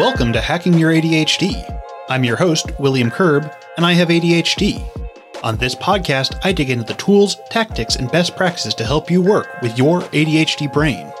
Welcome to Hacking Your ADHD. I'm your host, William Curb, and I have ADHD. On this podcast, I dig into the tools, tactics, and best practices to help you work with your ADHD brain.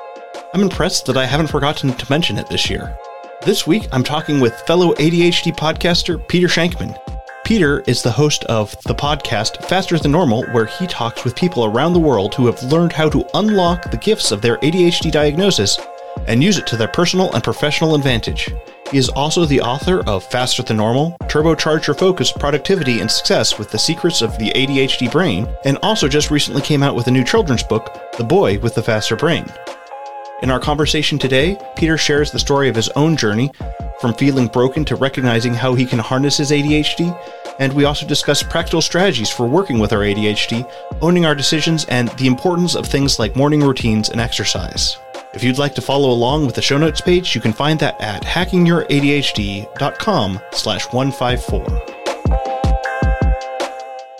I'm impressed that I haven't forgotten to mention it this year. This week, I'm talking with fellow ADHD podcaster Peter Shankman. Peter is the host of the podcast Faster Than Normal, where he talks with people around the world who have learned how to unlock the gifts of their ADHD diagnosis and use it to their personal and professional advantage. He is also the author of Faster Than Normal, Turbocharge Your Focus, Productivity, and Success with the Secrets of the ADHD Brain, and also just recently came out with a new children's book, The Boy with the Faster Brain. In our conversation today, Peter shares the story of his own journey from feeling broken to recognizing how he can harness his ADHD, and we also discuss practical strategies for working with our ADHD, owning our decisions, and the importance of things like morning routines and exercise. If you'd like to follow along with the show notes page, you can find that at hackingyouradhd.com slash 154.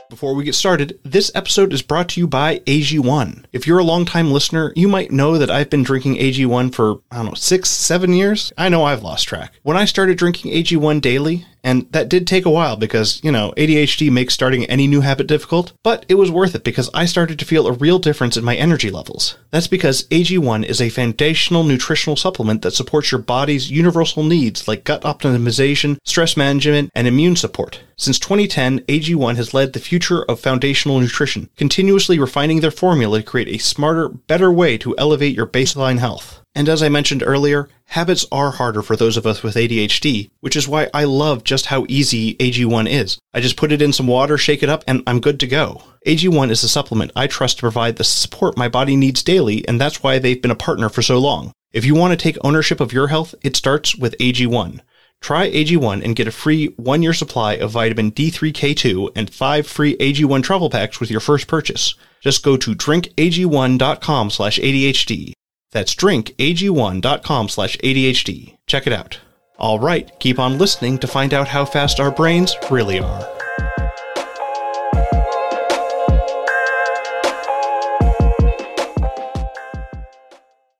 Before we get started, this episode is brought to you by AG1. If you're a longtime listener, you might know that I've been drinking AG1 for, I don't know, six, seven years. I know I've lost track. When I started drinking AG1 daily, and that did take a while because, you know, ADHD makes starting any new habit difficult, but it was worth it because I started to feel a real difference in my energy levels. That's because AG1 is a foundational nutritional supplement that supports your body's universal needs like gut optimization, stress management, and immune support. Since 2010, AG1 has led the future of foundational nutrition, continuously refining their formula to create a smarter, better way to elevate your baseline health. And as I mentioned earlier, habits are harder for those of us with ADHD, which is why I love just how easy AG1 is. I just put it in some water, shake it up, and I'm good to go. AG1 is a supplement I trust to provide the support my body needs daily, and that's why they've been a partner for so long. If you want to take ownership of your health, it starts with AG1. Try AG1 and get a free one year supply of vitamin D3K2 and five free AG1 travel packs with your first purchase. Just go to drinkag1.com slash ADHD. That's drinkag1.com slash ADHD. Check it out. All right, keep on listening to find out how fast our brains really are.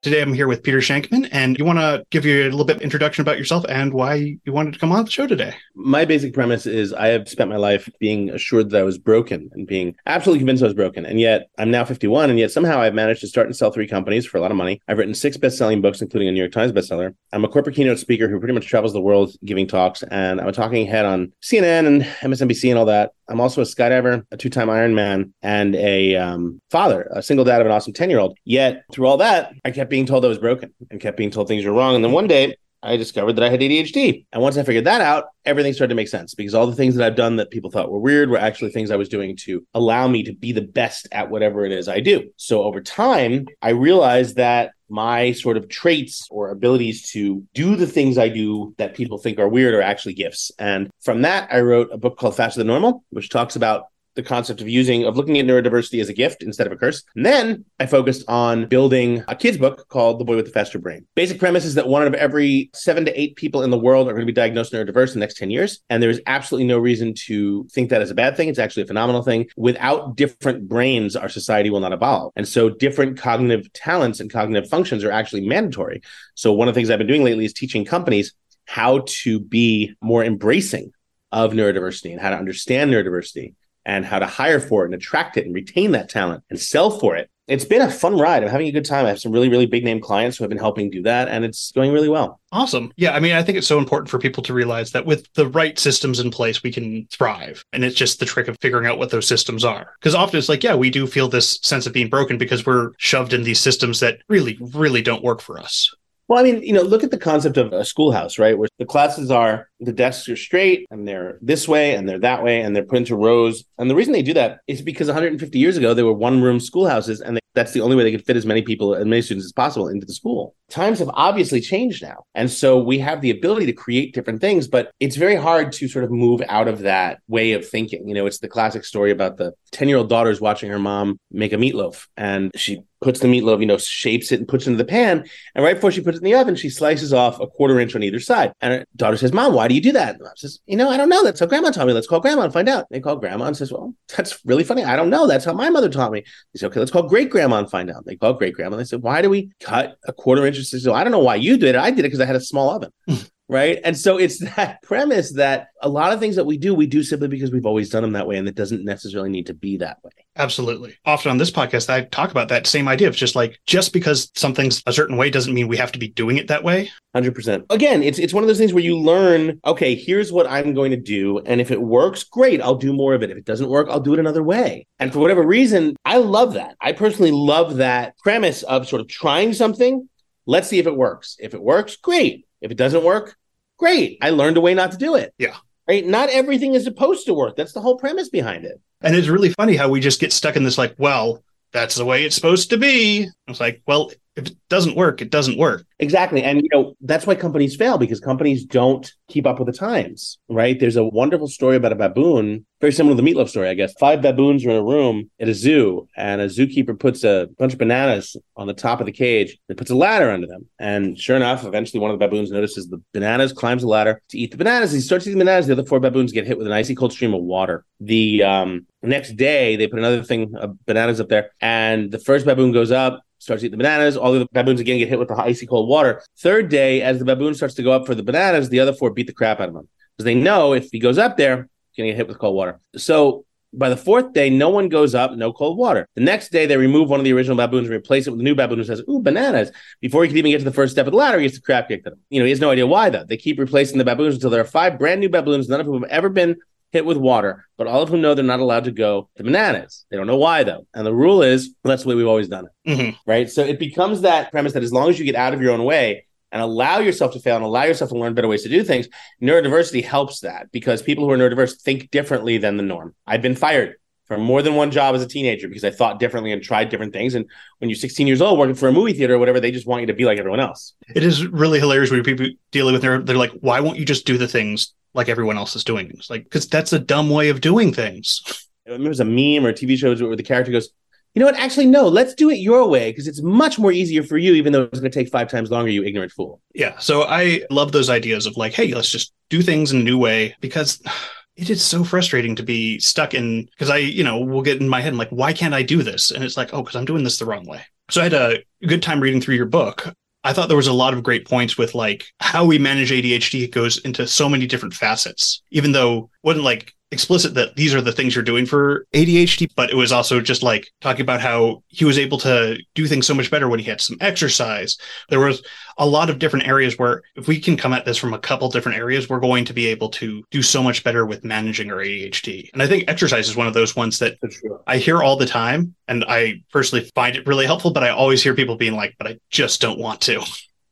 Today I'm here with Peter Shankman, and you want to give you a little bit of introduction about yourself and why you wanted to come on the show today. My basic premise is I have spent my life being assured that I was broken and being absolutely convinced I was broken. And yet I'm now 51, and yet somehow I've managed to start and sell three companies for a lot of money. I've written six best-selling books, including a New York Times bestseller. I'm a corporate keynote speaker who pretty much travels the world giving talks, and I'm a talking head on CNN and MSNBC and all that. I'm also a skydiver, a two-time Ironman, and a um, father, a single dad of an awesome 10-year-old. Yet through all that, I kept being told I was broken and kept being told things were wrong. And then one day I discovered that I had ADHD. And once I figured that out, everything started to make sense because all the things that I've done that people thought were weird were actually things I was doing to allow me to be the best at whatever it is I do. So over time, I realized that my sort of traits or abilities to do the things I do that people think are weird are actually gifts. And from that, I wrote a book called Faster Than Normal, which talks about the concept of using of looking at neurodiversity as a gift instead of a curse. And then I focused on building a kids book called The Boy with the Faster Brain. Basic premise is that one out of every seven to eight people in the world are going to be diagnosed neurodiverse in the next 10 years. And there's absolutely no reason to think that is a bad thing. It's actually a phenomenal thing. Without different brains, our society will not evolve. And so different cognitive talents and cognitive functions are actually mandatory. So one of the things I've been doing lately is teaching companies how to be more embracing of neurodiversity and how to understand neurodiversity and how to hire for it and attract it and retain that talent and sell for it. It's been a fun ride. I'm having a good time. I have some really, really big name clients who have been helping do that, and it's going really well. Awesome. Yeah. I mean, I think it's so important for people to realize that with the right systems in place, we can thrive. And it's just the trick of figuring out what those systems are. Because often it's like, yeah, we do feel this sense of being broken because we're shoved in these systems that really, really don't work for us. Well, I mean, you know, look at the concept of a schoolhouse, right? Where the classes are, the desks are straight and they're this way and they're that way and they're put into rows. And the reason they do that is because 150 years ago, they were one room schoolhouses and they, that's the only way they could fit as many people, as many students as possible into the school. Times have obviously changed now. And so we have the ability to create different things, but it's very hard to sort of move out of that way of thinking. You know, it's the classic story about the 10 year old daughter's watching her mom make a meatloaf and she puts the meatloaf, you know, shapes it and puts it in the pan. And right before she puts it in the oven, she slices off a quarter inch on either side. And her daughter says, Mom, why do you do that? And the mom says, You know, I don't know. That's how grandma taught me. Let's call grandma and find out. They call grandma and says, Well, that's really funny. I don't know. That's how my mother taught me. They say, Okay, let's call great grandma and find out. They call great grandma. And they said, Why do we cut a quarter inch? Says, I don't know why you did it. I did it because I had a small oven. Hmm. right? And so it's that premise that a lot of things that we do, we do simply because we've always done them that way, and it doesn't necessarily need to be that way. Absolutely. Often on this podcast, I talk about that same idea of just like just because something's a certain way doesn't mean we have to be doing it that way. Hundred percent. Again, it's it's one of those things where you learn. Okay, here's what I'm going to do, and if it works, great. I'll do more of it. If it doesn't work, I'll do it another way. And for whatever reason, I love that. I personally love that premise of sort of trying something. Let's see if it works. If it works, great. If it doesn't work, great. I learned a way not to do it. Yeah. Right. Not everything is supposed to work. That's the whole premise behind it. And it's really funny how we just get stuck in this like, well, that's the way it's supposed to be. It's like, well, if it doesn't work, it doesn't work. Exactly. And you know, that's why companies fail because companies don't keep up with the times, right? There's a wonderful story about a baboon, very similar to the meatloaf story, I guess. Five baboons are in a room at a zoo, and a zookeeper puts a bunch of bananas on the top of the cage and puts a ladder under them. And sure enough, eventually one of the baboons notices the bananas, climbs the ladder to eat the bananas. He starts eating the bananas. The other four baboons get hit with an icy cold stream of water. The um, next day, they put another thing of bananas up there, and the first baboon goes up, starts eating the bananas. All the baboons again get hit with the icy cold water. Third day, as the baboon starts to go up for the bananas, the other four beat the crap out of him because they know if he goes up there, he's going to get hit with cold water. So by the fourth day, no one goes up, no cold water. The next day, they remove one of the original baboons and replace it with a new baboon who says, Ooh, bananas. Before he can even get to the first step of the ladder, he gets the crap kicked at him. You know, he has no idea why, though. They keep replacing the baboons until there are five brand new baboons, none of whom have ever been hit with water, but all of whom know they're not allowed to go to bananas. They don't know why though. And the rule is well, that's the way we've always done it. Mhm. Right. So it becomes that premise that as long as you get out of your own way and allow yourself to fail and allow yourself to learn better ways to do things, neurodiversity helps that because people who are neurodiverse think differently than the norm. I've been fired from more than one job as a teenager because I thought differently and tried different things. And when you're 16 years old working for a movie theater or whatever, they just want you to be like everyone else. It is really hilarious when people dealing with their, they're like, why won't you just do the things like everyone else is doing? It's like, because that's a dumb way of doing things. I remember it was a meme or TV shows where the character goes, you know what? Actually, no, let's do it your way because it's much more easier for you, even though it's going to take five times longer, you ignorant fool. Yeah. So I love those ideas of like, hey, let's just do things in a new way because it is so frustrating to be stuck in because I, you know, will get in my head and like, why can't I do this? And it's like, oh, because I'm doing this the wrong way. So I had a good time reading through your book. I thought there was a lot of great points with like how we manage ADHD It goes into so many different facets, even though wasn't like explicit that these are the things you're doing for ADHD, but it was also just like talking about how he was able to do things so much better when he had some exercise. There was a lot of different areas where if we can come at this from a couple different areas, we're going to be able to do so much better with managing our ADHD. And I think exercise is one of those ones that sure. I hear all the time, and I personally find it really helpful. But I always hear people being like, "But I just don't want to."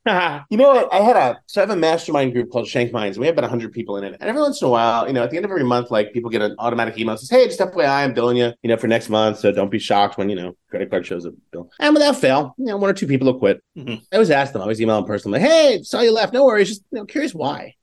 you know what? I had a so I have a mastermind group called Shank Minds. We have about hundred people in it, and every once in a while, you know, at the end of every month, like people get an automatic email that says, "Hey, just FYI, I'm billing you, you know, for next month, so don't be shocked when you know credit card shows a bill." And without fail, you know, one or two people will quit. Mhm. I always ask them. I always email them personally, like, "Hey, saw you left. No worries. Just you know, curious why."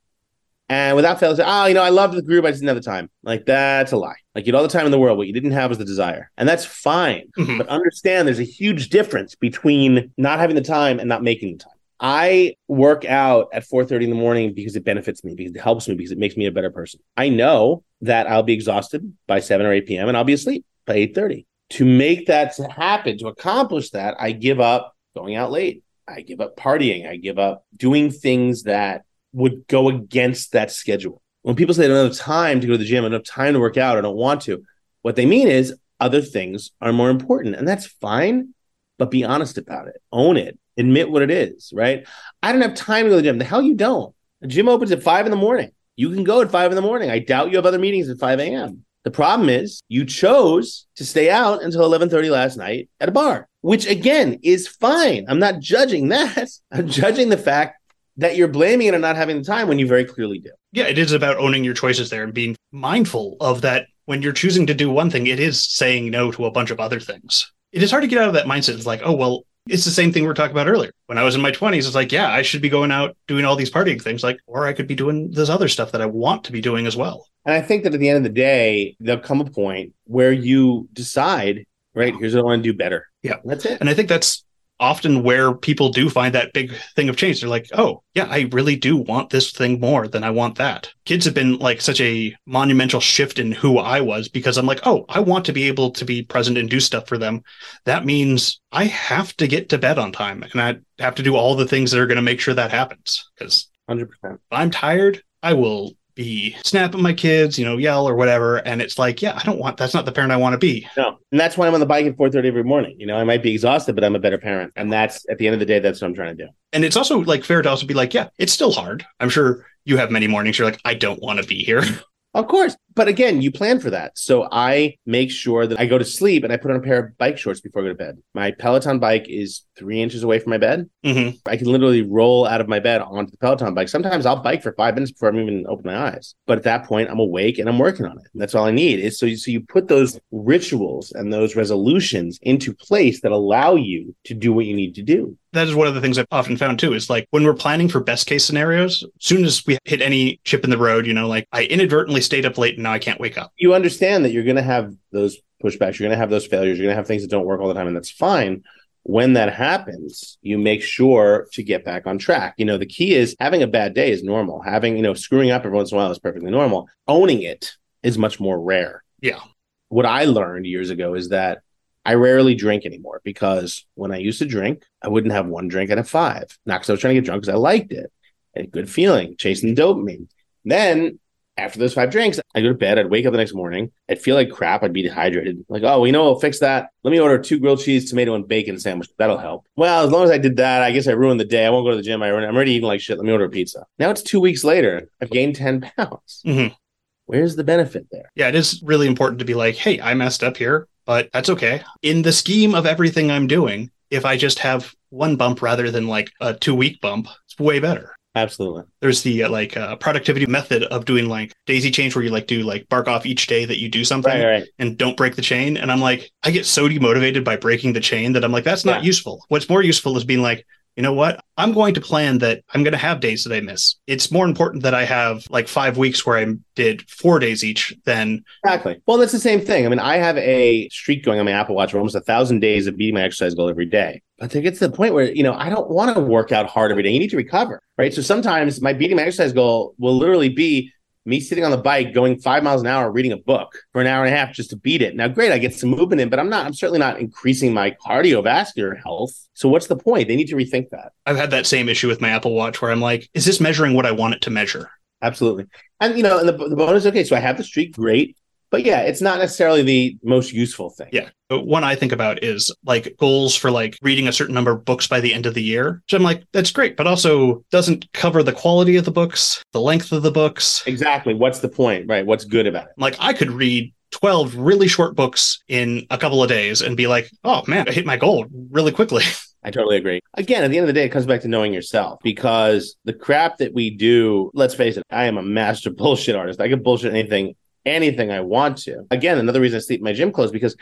And without fail, they say, "Oh, you know, I loved the group. I just didn't have the time." Like that's a lie. Like you had all the time in the world. What you didn't have was the desire, and that's fine. Mhm. But understand, there's a huge difference between not having the time and not making the time. I work out at 4:30 in the morning because it benefits me, because it helps me, because it makes me a better person. I know that I'll be exhausted by 7 or 8 p.m. and I'll be asleep by 8:30. To make that happen, to accomplish that, I give up going out late. I give up partying. I give up doing things that would go against that schedule. When people say they don't have time to go to the gym, I don't have time to work out, I don't want to, what they mean is other things are more important. And that's fine, but be honest about it. Own it. Admit what it is, right? I don't have time to go to the gym. The hell you don't. The gym opens at five in the morning. You can go at five in the morning. I doubt you have other meetings at 5 a.m. The problem is you chose to stay out until 11:30 last night at a bar, which again is fine. I'm not judging that. I'm judging the fact that you're blaming it on not having the time when you very clearly do. Yeah, it is about owning your choices there and being mindful of that when you're choosing to do one thing, it is saying no to a bunch of other things. It is hard to get out of that mindset. It's like, oh, well, it's the same thing we are talking about earlier. When I was in my 20s, it's like, yeah, I should be going out doing all these partying things, like, or I could be doing this other stuff that I want to be doing as well. And I think that at the end of the day, there'll come a point where you decide, right, here's what I want to do better. Yeah. That's it. And I think that's often where people do find that big thing of change. They're like, oh, yeah, I really do want this thing more than I want that. Kids have been like such a monumental shift in who I was because I'm like, oh, I want to be able to be present and do stuff for them. That means I have to get to bed on time and I have to do all the things that are going to make sure that happens because Hundred percent. If I'm tired, I will be snap at my kids, you know, yell or whatever. And it's like, yeah, I don't want that's not the parent I want to be. No, and that's why I'm on the bike at 4:30 every morning. You know, I might be exhausted, but I'm a better parent, and that's at the end of the day, that's what I'm trying to do. And it's also like fair to also be like, yeah, it's still hard. I'm sure you have many mornings you're like, I don't want to be here. Of course. But again, you plan for that. So I make sure that I go to sleep and I put on a pair of bike shorts before I go to bed. My Peloton bike is three inches away from my bed. Mm-hmm. I can literally roll out of my bed onto the Peloton bike. Sometimes I'll bike for five minutes before I'm even open my eyes. But at that point, I'm awake and I'm working on it. That's all I need. Is so you, so you put those rituals and those resolutions into place that allow you to do what you need to do. That is one of the things I've often found too is like when we're planning for best case scenarios, as soon as we hit any chip in the road, you know, like I inadvertently stayed up late and now I can't wake up. You understand that you're going to have those pushbacks, you're going to have those failures, you're going to have things that don't work all the time, and that's fine. When that happens, you make sure to get back on track. You know, the key is having a bad day is normal. Having, you know, screwing up every once in a while is perfectly normal. Owning it is much more rare. Yeah. What I learned years ago is that I rarely drink anymore because when I used to drink, I wouldn't have one drink, I'd have five. Not because I was trying to get drunk, because I liked it. I had a good feeling, chasing the dopamine. Then after those five drinks, I'd go to bed. I'd wake up the next morning. I'd feel like crap. I'd be dehydrated. Like, oh, you know, we'll fix that. Let me order two grilled cheese, tomato, and bacon sandwich. That'll help. Well, as long as I did that, I guess I ruined the day. I won't go to the gym. I, I'm already eating like shit. Let me order a pizza. Now it's two weeks later. I've gained 10 pounds. Mhm. Where's the benefit there? Yeah, it is really important to be like, hey, I messed up here, but that's okay. In the scheme of everything I'm doing, if I just have one bump rather than like a two week bump, it's way better. Absolutely. There's the uh, like uh, productivity method of doing like daisy chains where you like do like bark off each day that you do something Right, right. and don't break the chain. And I'm like, I get so demotivated by breaking the chain that I'm like, that's not Yeah. useful. What's more useful is being like, you know what? I'm going to plan that I'm going to have days that I miss. It's more important that I have like five weeks where I did four days each than Exactly. Well, that's the same thing. I mean, I have a streak going on my Apple Watch for almost a thousand days of beating my exercise goal every day. But to get to the point where, you know, I don't want to work out hard every day. You need to recover, right? So sometimes my beating my exercise goal will literally be me sitting on the bike going five miles an hour reading a book for an hour and a half just to beat it. Now, great, I get some movement in, but I'm not, I'm certainly not increasing my cardiovascular health. So what's the point? They need to rethink that. I've had that same issue with my Apple Watch where I'm like, is this measuring what I want it to measure? Absolutely. And, you know, and the, the bonus, okay, so I have the streak, great. But yeah, it's not necessarily the most useful thing. Yeah. But One I think about is like goals for like reading a certain number of books by the end of the year. So I'm like, that's great, but also doesn't cover the quality of the books, the length of the books. Exactly. What's the point, right? What's good about it? Like I could read 12 really short books in a couple of days and be like, oh man, I hit my goal really quickly. I totally agree. Again, at the end of the day, it comes back to knowing yourself because the crap that we do, let's face it, I am a master bullshit artist. I can bullshit anything, anything I want to. Again, another reason I sleep in my gym clothes because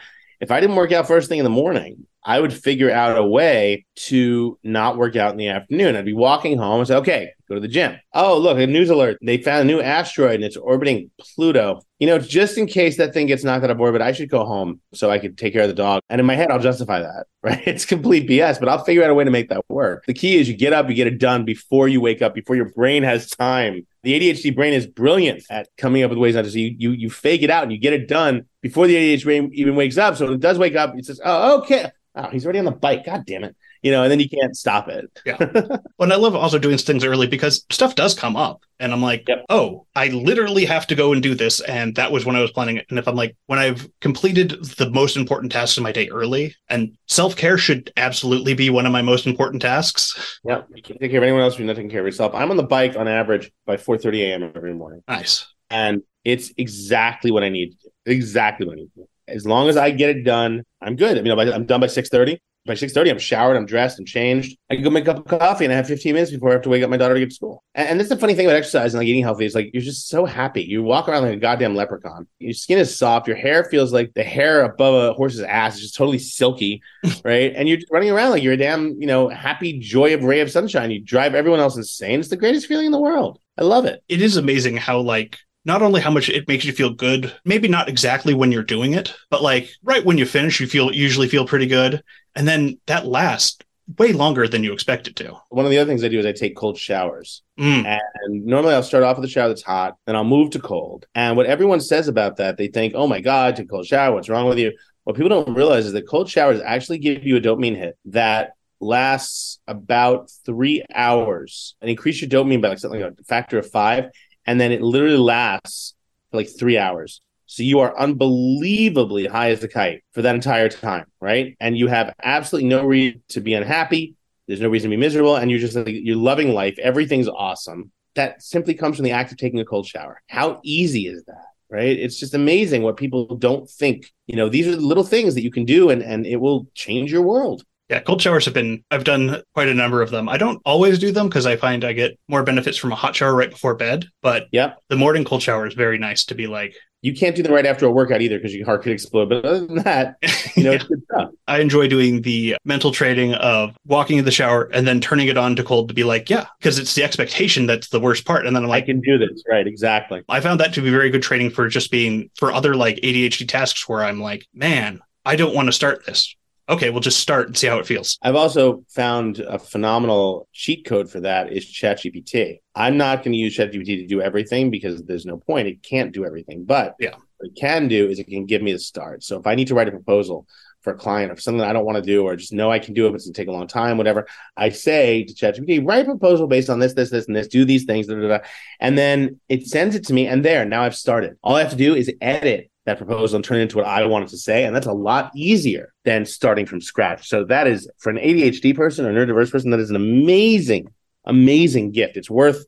if I didn't work out first thing in the morning, I would figure out a way to not work out in the afternoon. I'd be walking home and say, okay, go to the gym. Oh, look, a news alert. They found a new asteroid and it's orbiting Pluto. You know, just in case that thing gets knocked out of orbit, I should go home so I could take care of the dog. And in my head, I'll justify that, right? It's complete BS, but I'll figure out a way to make that work. The key is you get up, you get it done before you wake up, before your brain has time. The ADHD brain is brilliant at coming up with ways not to. So you, you you fake it out and you get it done before the ADHD brain even wakes up. So when it does wake up, it says, "Oh, okay." Oh, he's already on the bike. God damn it! You know, and then you can't stop it. Yeah. And I love also doing things early because stuff does come up. And I'm like, Yep. oh, I literally have to go and do this. And that was when I was planning it. And if I'm like, when I've completed the most important tasks of my day early, and self care should absolutely be one of my most important tasks. Yeah, you can't take care of anyone else. You're not taking care of yourself. I'm on the bike on average by 4:30 a.m. every morning, Nice. and it's exactly what I need to do. Exactly what I need to do. As long as I get it done, I'm good. I mean, I'm done by 6:30. By 6:30, I'm showered, I'm dressed, I'm changed. I can go make a cup of coffee, and I have 15 minutes before I have to wake up my daughter to get to school. And, and that's the funny thing about exercise and like eating healthy is like you're just so happy. You walk around like a goddamn leprechaun. Your skin is soft. Your hair feels like the hair above a horse's ass is just totally silky, right? And you're running around like you're a damn, you know, happy joy of ray of sunshine. You drive everyone else insane. It's the greatest feeling in the world. I love it. It is amazing how, like, not only how much it makes you feel good, maybe not exactly when you're doing it, but like right when you finish, you feel usually feel pretty good. And then that lasts way longer than you expect it to. One of the other things I do is I take cold showers. Mm. And normally I'll start off with a shower that's hot, then I'll move to cold. And what everyone says about that, they think, oh my God, take a cold shower. What's wrong with you? What people don't realize is that cold showers actually give you a dopamine hit that lasts about three hours and increase your dopamine by like something like a factor of five. And then it literally lasts for like three hours. So you are unbelievably high as a kite for that entire time, right? And you have absolutely no reason to be unhappy. There's no reason to be miserable, and you're just like you're loving life. Everything's awesome. That simply comes from the act of taking a cold shower. How easy is that? Right? It's just amazing what people don't think. You know, these are the little things that you can do, and and it will change your world. Yeah, cold showers have been, I've done quite a number of them. I don't always do them because I find I get more benefits from a hot shower right before bed. But yeah, the morning cold shower is very nice to be like, you can't do them right after a workout either because your heart could explode. But other than that, you know, yeah. it's good stuff. I enjoy doing the mental trading of walking in the shower and then turning it on to cold to be like, yeah, because it's the expectation that's the worst part. And then I'm like, I can do this. Right. Exactly. I found that to be very good training for just being for other like ADHD tasks where I'm like, man, I don't want to start this okay, we'll just start and see how it feels. I've also found a phenomenal cheat code for that is ChatGPT. I'm not going to use ChatGPT to do everything because there's no point. It can't do everything. But yeah, what it can do is it can give me the start. So if I need to write a proposal for a client or something I don't want to do, or just know I can do it, but it's going to take a long time, whatever, I say to ChatGPT, write a proposal based on this, this, this, and this, do these things, da, da, da. and then it sends it to me. And there, now I've started. All I have to do is edit that proposal and turn it into what I wanted to say. And that's a lot easier than starting from scratch. So that is for an ADHD person or neurodiverse person, that is an amazing, amazing gift. It's worth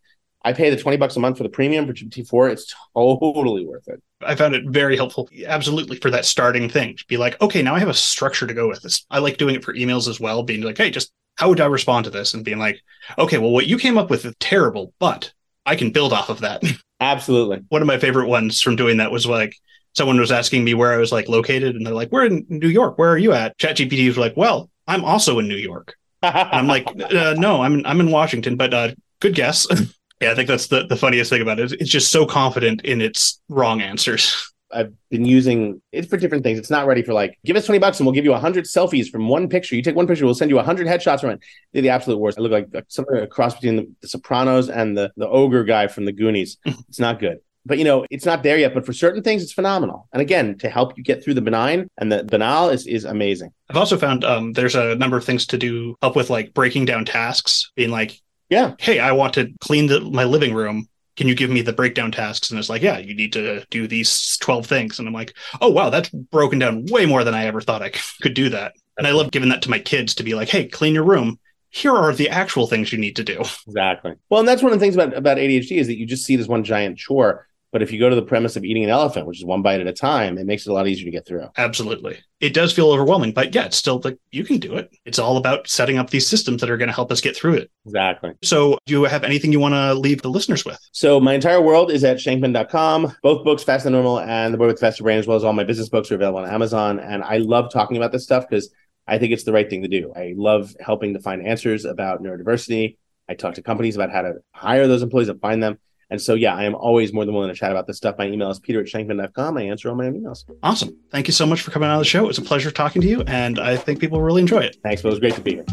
I pay the 20 bucks a month for the premium for GPT-4. It's totally worth it. I found it very helpful. Absolutely for that starting thing. To be like, okay, now I have a structure to go with this. I like doing it for emails as well, being like, hey, just how would I respond to this? And being like, okay, well, what you came up with is terrible, but I can build off of that. Absolutely. One of my favorite ones from doing that was like, someone was asking me where I was like located, and they're like, "We're in New York. Where are you at?" ChatGPT was like, "Well, I'm also in New York." I'm like, uh, "No, I'm in, I'm in Washington, but uh, good guess." yeah, I think that's the the funniest thing about it. It's just so confident in its wrong answers. I've been using it for different things. It's not ready for like, give us 20 bucks and we'll give you 100 selfies from one picture. You take one picture, we'll send you 100 headshots from it. They're the absolute worst. I look like something a cross between the, the Sopranos and the, the ogre guy from the Goonies. it's not good but you know it's not there yet but for certain things it's phenomenal. And again to help you get through the benign and the banal is is amazing. I've also found um, there's a number of things to do help with like breaking down tasks being like yeah. Hey i want to clean the, my living room. Can you give me the breakdown tasks? And it's like yeah you need to do these 12 things. And i'm like oh wow that's broken down way more than i ever thought i could do that. And i love giving that to my kids to be like hey clean your room. Here are the actual things you need to do. Exactly. Well, and that's one of the things about, about ADHD is that you just see it as one giant chore. But if you go to the premise of eating an elephant, which is one bite at a time, it makes it a lot easier to get through. Absolutely. It does feel overwhelming, but yeah, it's still like you can do it. It's all about setting up these systems that are going to help us get through it. Exactly. So, do you have anything you want to leave the listeners with? So, my entire world is at shankman.com. Both books, Faster Than Normal and The Boy with the Faster Brain, as well as all my business books, are available on Amazon. And I love talking about this stuff because I think it's the right thing to do. I love helping to find answers about neurodiversity. I talk to companies about how to hire those employees and find them. And so, yeah, I am always more than willing to chat about this stuff. My email is peter at shankman.com. I answer all my emails. Awesome. Thank you so much for coming on the show. It was a pleasure talking to you, and I think people really enjoy it. Thanks, Well, It was great to be here.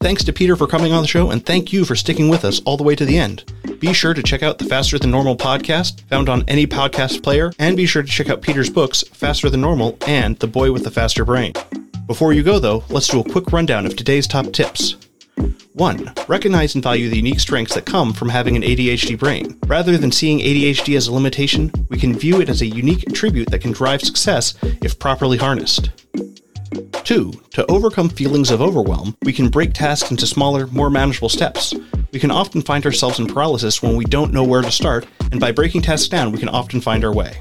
Thanks to Peter for coming on the show, and thank you for sticking with us all the way to the end. Be sure to check out the Faster Than Normal podcast, found on any podcast player, and be sure to check out Peter's books, Faster Than Normal and The Boy with the Faster Brain. Before you go, though, let's do a quick rundown of today's top tips. 1. Recognize and value the unique strengths that come from having an ADHD brain. Rather than seeing ADHD as a limitation, we can view it as a unique attribute that can drive success if properly harnessed. 2. To overcome feelings of overwhelm, we can break tasks into smaller, more manageable steps. We can often find ourselves in paralysis when we don't know where to start, and by breaking tasks down, we can often find our way.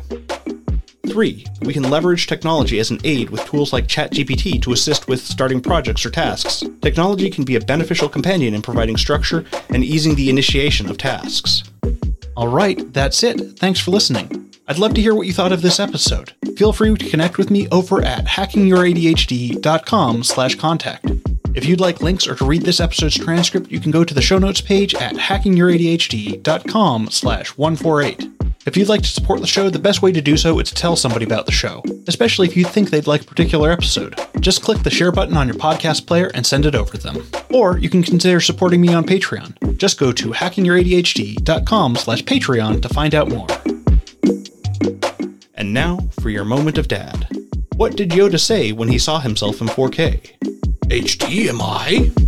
Three, we can leverage technology as an aid with tools like ChatGPT to assist with starting projects or tasks. Technology can be a beneficial companion in providing structure and easing the initiation of tasks. All right, that's it. Thanks for listening. I'd love to hear what you thought of this episode. Feel free to connect with me over at hackingyouradhd.com/contact. If you'd like links or to read this episode's transcript, you can go to the show notes page at hackingyouradhd.com/148. If you'd like to support the show, the best way to do so is to tell somebody about the show, especially if you think they'd like a particular episode. Just click the share button on your podcast player and send it over to them. Or you can consider supporting me on Patreon. Just go to hackingyouradhd.com slash Patreon to find out more. And now for your moment of dad. What did Yoda say when he saw himself in 4K? HDMI?